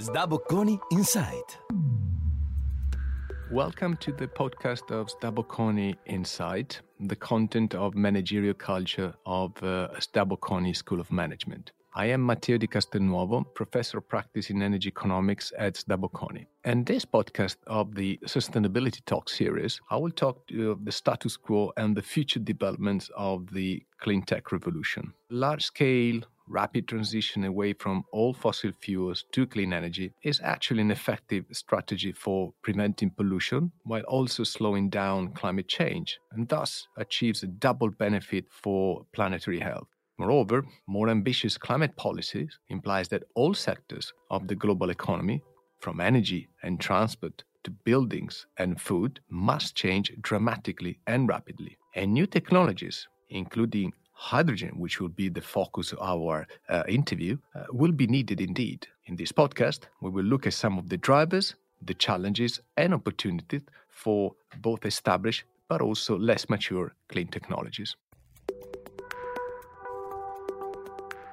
SDA Bocconi Insight. Welcome to the podcast of SDA Bocconi Insight, the content of managerial culture of uh, School of Management. I am Matteo Di Castelnuovo, professor of practice in energy economics at SDA Bocconi. And this podcast of the Sustainability Talk series, I will talk to the status quo and the future developments of the clean tech revolution. Large scale rapid transition away from all fossil fuels to clean energy is actually an effective strategy for preventing pollution while also slowing down climate change and thus achieves a double benefit for planetary health. Moreover, more ambitious climate policies implies that all sectors of the global economy, from energy and transport to buildings and food, must change dramatically and rapidly. And new technologies, including hydrogen, which will be the focus of our uh, interview, uh, will be needed indeed. In this podcast, we will look at some of the drivers, the challenges, and opportunities for both established but also less mature clean technologies.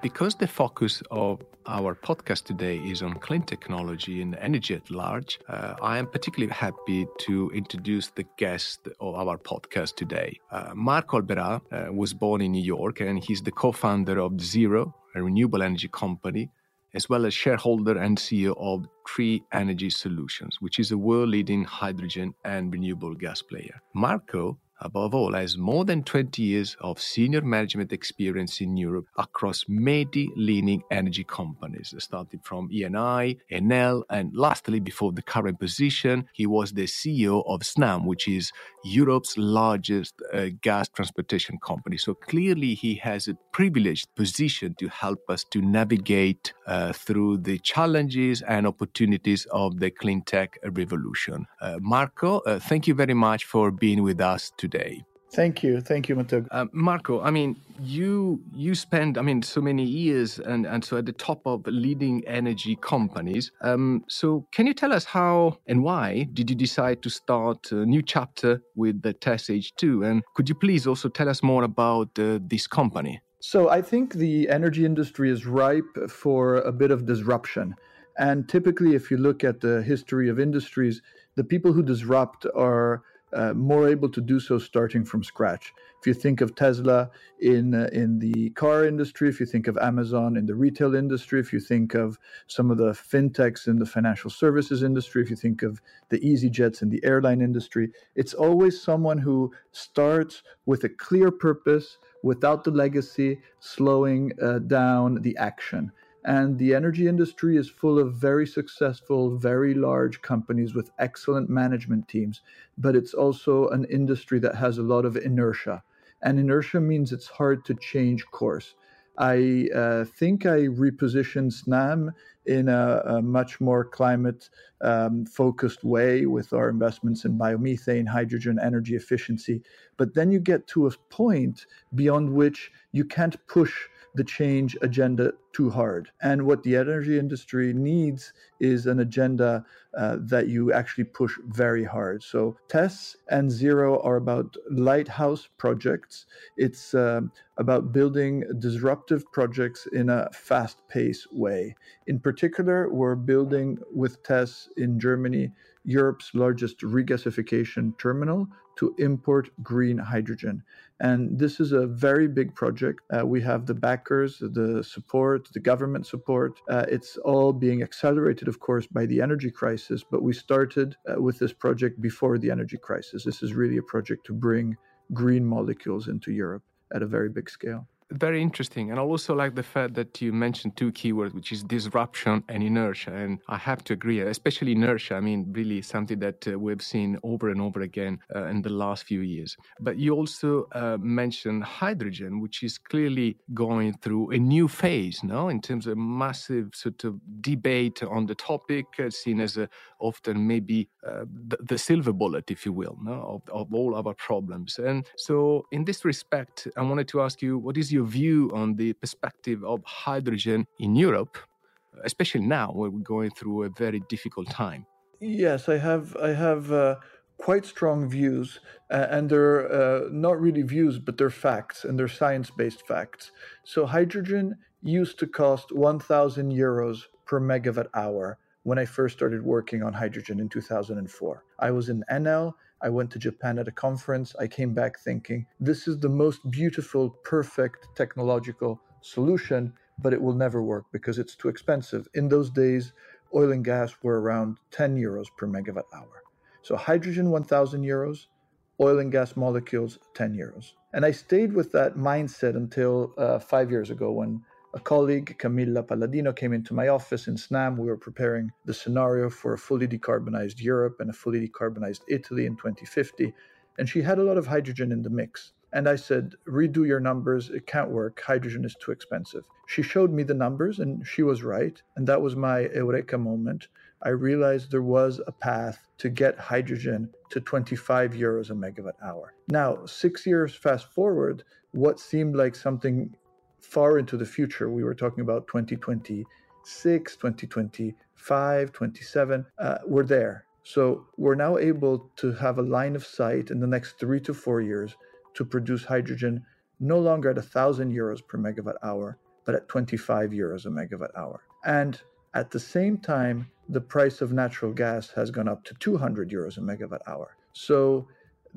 Because the focus of our podcast today is on clean technology and energy at large, uh, I am particularly happy to introduce the guest of our podcast today. Uh, Marco Alberà uh, was born in New York and he's the co founder of Zhero, a renewable energy company, as well as shareholder and CEO of Tree Energy Solutions, which is a world leading hydrogen and renewable gas player. Marco above all, has more than 20 years of senior management experience in Europe across many leading energy companies, starting from Eni, Enel, and lastly, before the current position, he was the CEO of Snam, which is Europe's largest uh, gas transportation company. So clearly, he has a privileged position to help us to navigate uh, through the challenges and opportunities of the clean tech revolution. Uh, Marco, uh, thank you very much for being with us today today. Thank you, thank you, Matteo. Uh, Marco, I mean, you you spend, I mean, so many years and and so at the top of leading energy companies. Um, so can you tell us how and why did you decide to start a new chapter with the TES H2? And could you please also tell us more about uh, this company? So I think the energy industry is ripe for a bit of disruption. And typically, if you look at the history of industries, the people who disrupt are uh, more able to do so starting from scratch. If you think of Tesla in uh, in the car industry, if you think of Amazon in the retail industry, if you think of some of the fintechs in the financial services industry, if you think of the EasyJets in the airline industry, it's always someone who starts with a clear purpose without the legacy slowing uh, down the action. And the energy industry is full of very successful, very large companies with excellent management teams. But it's also an industry that has a lot of inertia. And inertia means it's hard to change course. I uh, think I repositioned SNAM in a, a much more climate um, focused way with our investments in biomethane, hydrogen, energy efficiency. But then you get to a point beyond which you can't push the change agenda too hard. And what the energy industry needs is an agenda uh, that you actually push very hard. So TES and Zhero are about lighthouse projects. It's um, about building disruptive projects in a fast paced way. In particular, we're building with TES in Germany Europe's largest regasification terminal to import green hydrogen. And this is a very big project. Uh, we have the backers, the support, the government support. Uh, it's all being accelerated, of course, by the energy crisis. But we started uh, with this project before the energy crisis. This is really a project to bring green molecules into Europe at a very big scale very interesting. And I also like the fact that you mentioned two keywords, which is disruption and inertia. And I have to agree, especially inertia. I mean, really something that uh, we've seen over and over again uh, in the last few years. But you also uh, mentioned hydrogen, which is clearly going through a new phase, no, in terms of massive sort of debate on the topic, uh, seen as a, often maybe uh, the, the, silver bullet, if you will, no, of, of all our problems. And so, in this respect, I wanted to ask you, what is your your view on the perspective of hydrogen in Europe, especially now where we're going through a very difficult time? Yes, I have. I have. Uh, quite strong views, uh, and they're uh, not really views, but they're facts, and they're science based facts. So, hydrogen used to cost 1,000 euros per megawatt hour when I first started working on hydrogen in 2004. I was in Enel. I went to Japan at a conference. I came back thinking, this is the most beautiful, perfect technological solution, but it will never work because it's too expensive. In those days, oil and gas were around 10 euros per megawatt hour. So hydrogen, 1,000 euros, oil and gas molecules, 10 euros. And I stayed with that mindset until uh, five years ago when a colleague, Camilla Palladino, came into my office in SNAM. We were preparing the scenario for a fully decarbonized Europe and a fully decarbonized Italy in 2050. And she had a lot of hydrogen in the mix. And I said, redo your numbers. It can't work. Hydrogen is too expensive. She showed me the numbers and she was right. And that was my Eureka moment. I realized there was a path to get hydrogen to 25 euros a megawatt hour. Now, six years fast forward, what seemed like something far into the future. We were talking about 2026, 2025, 27. Uh, we're there. So we're now able to have a line of sight in the next three to four years to produce hydrogen no longer at 1,000 euros per megawatt hour, but at 25 euros a megawatt hour. And at the same time, the price of natural gas has gone up to 200 euros a megawatt hour. So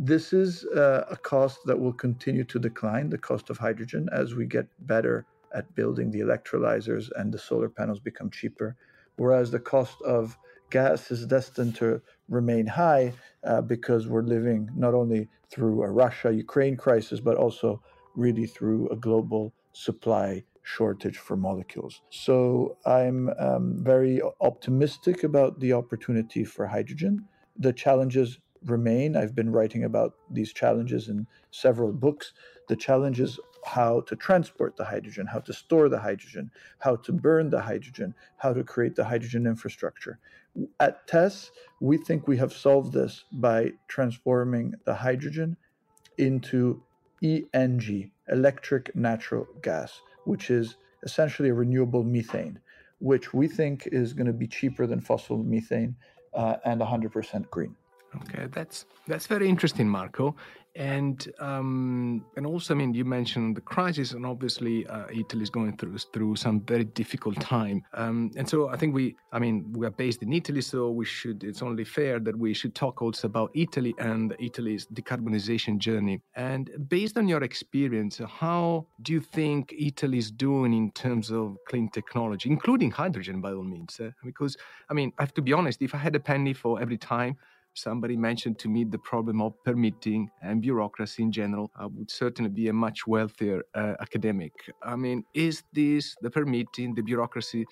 this is uh, a cost that will continue to decline, the cost of hydrogen, as we get better at building the electrolyzers and the solar panels become cheaper. Whereas the cost of gas is destined to remain high uh, because we're living not only through a Russia Ukraine crisis, but also really through a global supply shortage for molecules. So I'm um, very optimistic about the opportunity for hydrogen. The challenges remain. I've been writing about these challenges in several books. The challenge is how to transport the hydrogen, how to store the hydrogen, how to burn the hydrogen, how to create the hydrogen infrastructure. At TES, we think we have solved this by transforming the hydrogen into ENG, electric natural gas, which is essentially a renewable methane, which we think is going to be cheaper than fossil methane uh, and 100% green. Okay, that's that's very interesting, Marco. And um, and also, I mean, you mentioned the crisis, and obviously, uh, Italy is going through through some very difficult time. Um, and so, I think we, I mean, we are based in Italy, so we should. It's only fair that we should talk also about Italy and Italy's decarbonization journey. And based on your experience, how do you think Italy is doing in terms of clean technology, including hydrogen, by all means? Uh, because, I mean, I have to be honest. If I had a penny for every time somebody mentioned to me the problem of permitting and bureaucracy in general, I would certainly be a much wealthier uh, academic. I mean, is this the permitting, the bureaucracy,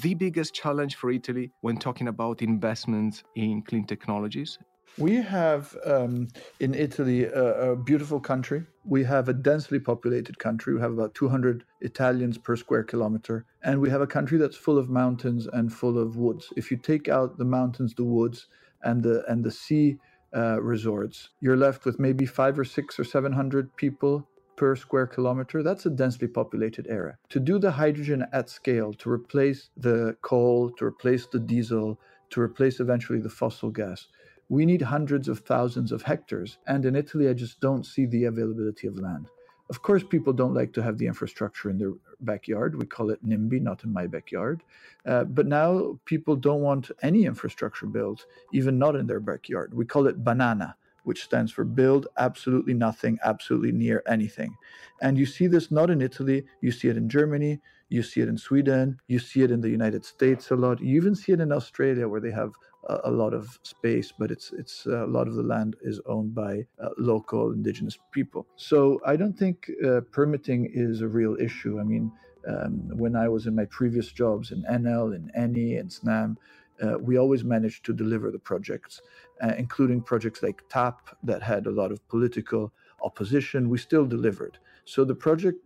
the biggest challenge for Italy when talking about investments in clean technologies? We have um, in Italy a, a, beautiful country. We have a densely populated country. We have about 200 Italians per square kilometer. And we have a country that's full of mountains and full of woods. If you take out the mountains, the woods, and the and the sea uh, resorts, you're left with maybe five or six or seven hundred people per square kilometer. That's a densely populated area. To do the hydrogen at scale, to replace the coal, to replace the diesel, to replace eventually the fossil gas, we need hundreds of thousands of hectares. And in Italy, I just don't see the availability of land. Of course, people don't like to have the infrastructure in their backyard. We call it NIMBY, not in my backyard. Uh, but now people don't want any infrastructure built, even not in their backyard. We call it banana, which stands for build absolutely nothing, absolutely near anything. And you see this not in Italy, you see it in Germany, you see it in Sweden, you see it in the United States a lot. You even see it in Australia where they have a, lot of space, but it's it's uh, a lot of the land is owned by uh, local indigenous people. So I don't think uh, permitting is a real issue. I mean, um, when I was in my previous jobs in Enel, in Eni, and SNAM, uh, we always managed to deliver the projects, uh, including projects like TAP that had a lot of political opposition. We still delivered. So the project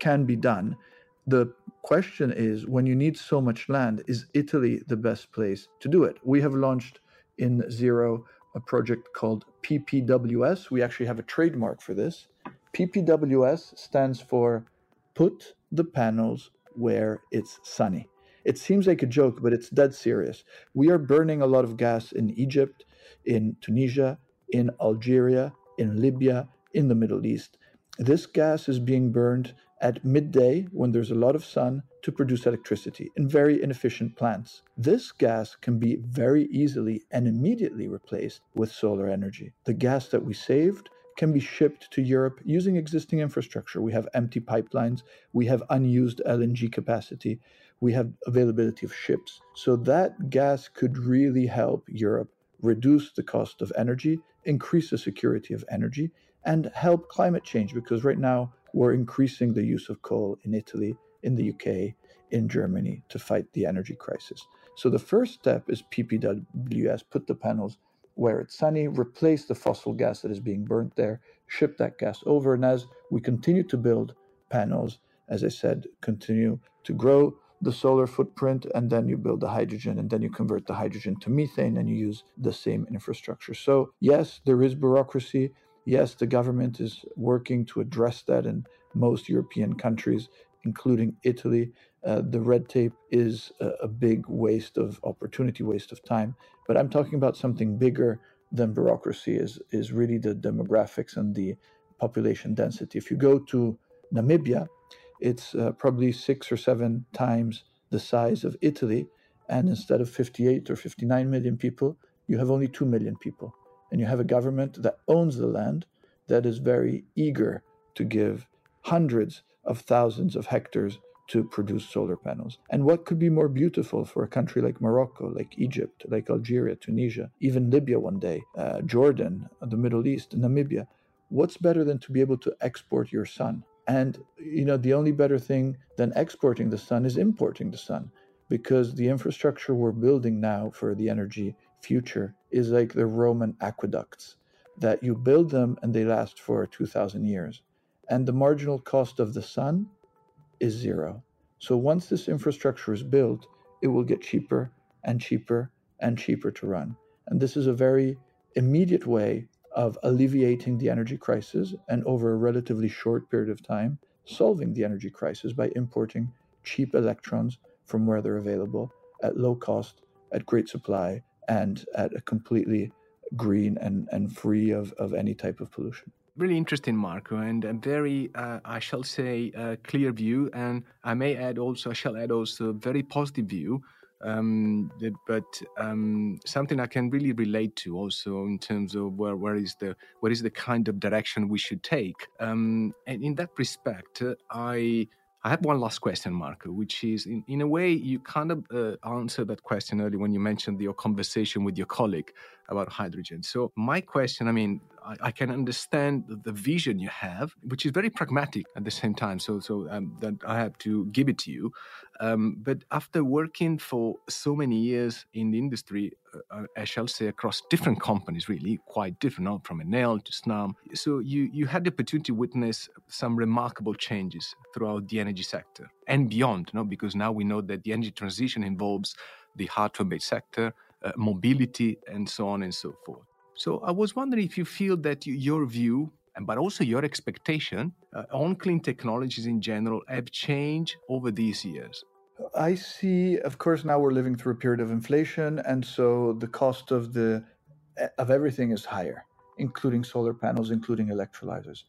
can be done the question is when you need so much land, is Italy the best place to do it? We have launched in Zhero a project called PPWS. We actually have a trademark for this. PPWS stands for Put the Panels Where It's Sunny. It seems like a joke, but it's dead serious. We are burning a lot of gas in Egypt, in Tunisia, in Algeria, in Libya, in the Middle East This gas is being burned at midday when there's a lot of sun to produce electricity in very inefficient plants. This gas can be very easily and immediately replaced with solar energy. The gas that we saved can be shipped to Europe using existing infrastructure. We have empty pipelines, we have unused LNG capacity, we have availability of ships. So that gas could really help Europe reduce the cost of energy, increase the security of energy, and help climate change because right now we're increasing the use of coal in Italy, in the UK, in Germany to fight the energy crisis. So the first step is PPWS, put the panels where it's sunny, replace the fossil gas that is being burnt there, ship that gas over. And as we continue to build panels, as I said, continue to grow the solar footprint, and then you build the hydrogen, and then you convert the hydrogen to methane, and you use the same infrastructure. So, yes, there is bureaucracy. Yes, the government is working to address that in most European countries, including Italy. Uh, the red tape is a, a big waste of opportunity, waste of time. But I'm talking about something bigger than bureaucracy is is really the demographics and the population density. If you go to Namibia, it's uh, probably six or seven times the size of Italy, and instead of 58 or 59 million people, you have only 2 million people and you have a government that owns the land that is very eager to give hundreds of thousands of hectares to produce solar panels. And what could be more beautiful for a country like Morocco, like Egypt, like Algeria, Tunisia, even Libya one day, uh, Jordan, the Middle East, Namibia? What's better than to be able to export your sun? And you know, the only better thing than exporting the sun is importing the sun, because the infrastructure we're building now for the energy future is like the Roman aqueducts that you build them and they last for 2000 years. And the marginal cost of the sun is zero. So once this infrastructure is built it will get cheaper and cheaper and cheaper to run. And this is a very immediate way of alleviating the energy crisis and over a relatively short period of time solving the energy crisis by importing cheap electrons from where they're available at low cost at great supply and at a completely green and, and free of, of any type of pollution. Really interesting, Marco, and a very, uh, I shall say, uh, clear view. And I may add also, I shall add also a very positive view, um, but um, something I can really relate to also in terms of where, where is the what is the kind of direction we should take. Um, and in that respect, uh, I I have one last question, Marco, which is in, in a way you kind of uh, answered that question earlier when you mentioned your conversation with your colleague about hydrogen. So, my question I mean, I, I can understand the vision you have, which is very pragmatic at the same time. So, so um, that I have to give it to you. Um, but after working for so many years in the industry, uh, I shall say across different companies, really quite different, from Enel to Snam. So you you had the opportunity to witness some remarkable changes throughout the energy sector and beyond, no? because now we know that the energy transition involves the hard-to-abate sector, uh, mobility, and so on and so forth. So I was wondering if you feel that your view but also your expectation uh, on clean technologies in general have changed over these years. I see, of course, now we're living through a period of inflation, and so the cost of the of everything is higher, including solar panels, including electrolyzers.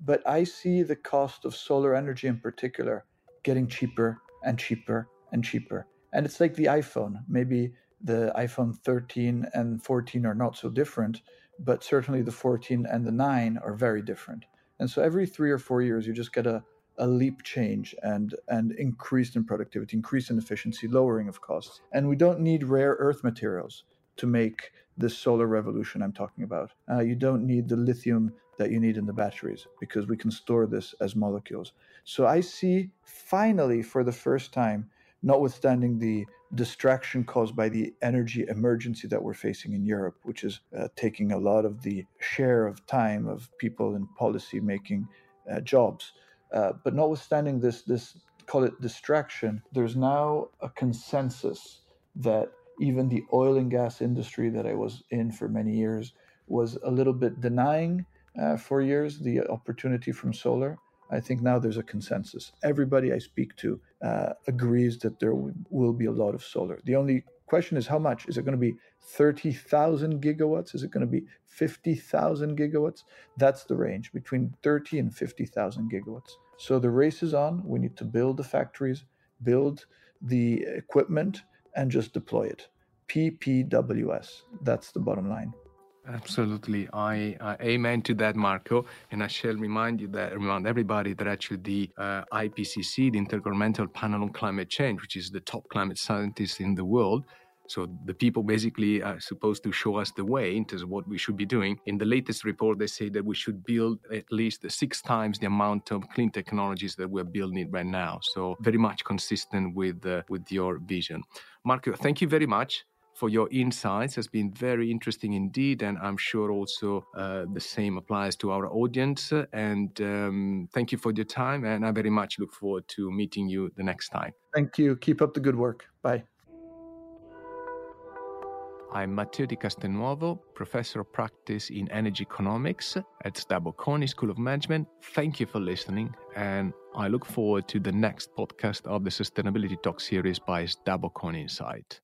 But I see the cost of solar energy in particular getting cheaper and cheaper and cheaper. And it's like the iPhone. Maybe the iPhone 13 and 14 are not so different, but certainly the 14 and the 9 are very different. And so every three or four years, you just get a a leap change and and increase in productivity, increase in efficiency, lowering of costs. And we don't need rare earth materials to make this solar revolution I'm talking about. Uh, you don't need the lithium that you need in the batteries because we can store this as molecules. So I see finally for the first time, notwithstanding the distraction caused by the energy emergency that we're facing in Europe, which is uh, taking a lot of the share of time of people in policy making uh, jobs. Uh, but notwithstanding this, this call it distraction, there's now a consensus that even the oil and gas industry that I was in for many years was a little bit denying uh, for years the opportunity from solar. I think now there's a consensus. Everybody I speak to uh, agrees that there w- will be a lot of solar. The only question is how much? Is it going to be 30,000 gigawatts? Is it going to be 50,000 gigawatts? That's the range between 30 and 50,000 gigawatts. So the race is on. We need to build the factories, build the equipment, and just deploy it. PPWS. That's the bottom line. Absolutely, I, I, amen to that, Marco. And I shall remind you that remind everybody that actually the uh, IPCC, the Intergovernmental Panel on Climate Change, which is the top climate scientists in the world, so the people basically are supposed to show us the way in terms of what we should be doing. In the latest report, they say that we should build at least six times the amount of clean technologies that we're building right now. So very much consistent with uh, with your vision, Marco. Thank you very much for your insights. Has been very interesting indeed, and I'm sure also uh, the same applies to our audience. And um, thank you for your time, and I very much look forward to meeting you the next time. Thank you. Keep up the good work. Bye. I'm Matteo Di Castelnuovo, Professor of Practice in Energy Economics at Bocconi School of Management. Thank you for listening, and I look forward to the next podcast of the Sustainability Talk series by Bocconi Insight.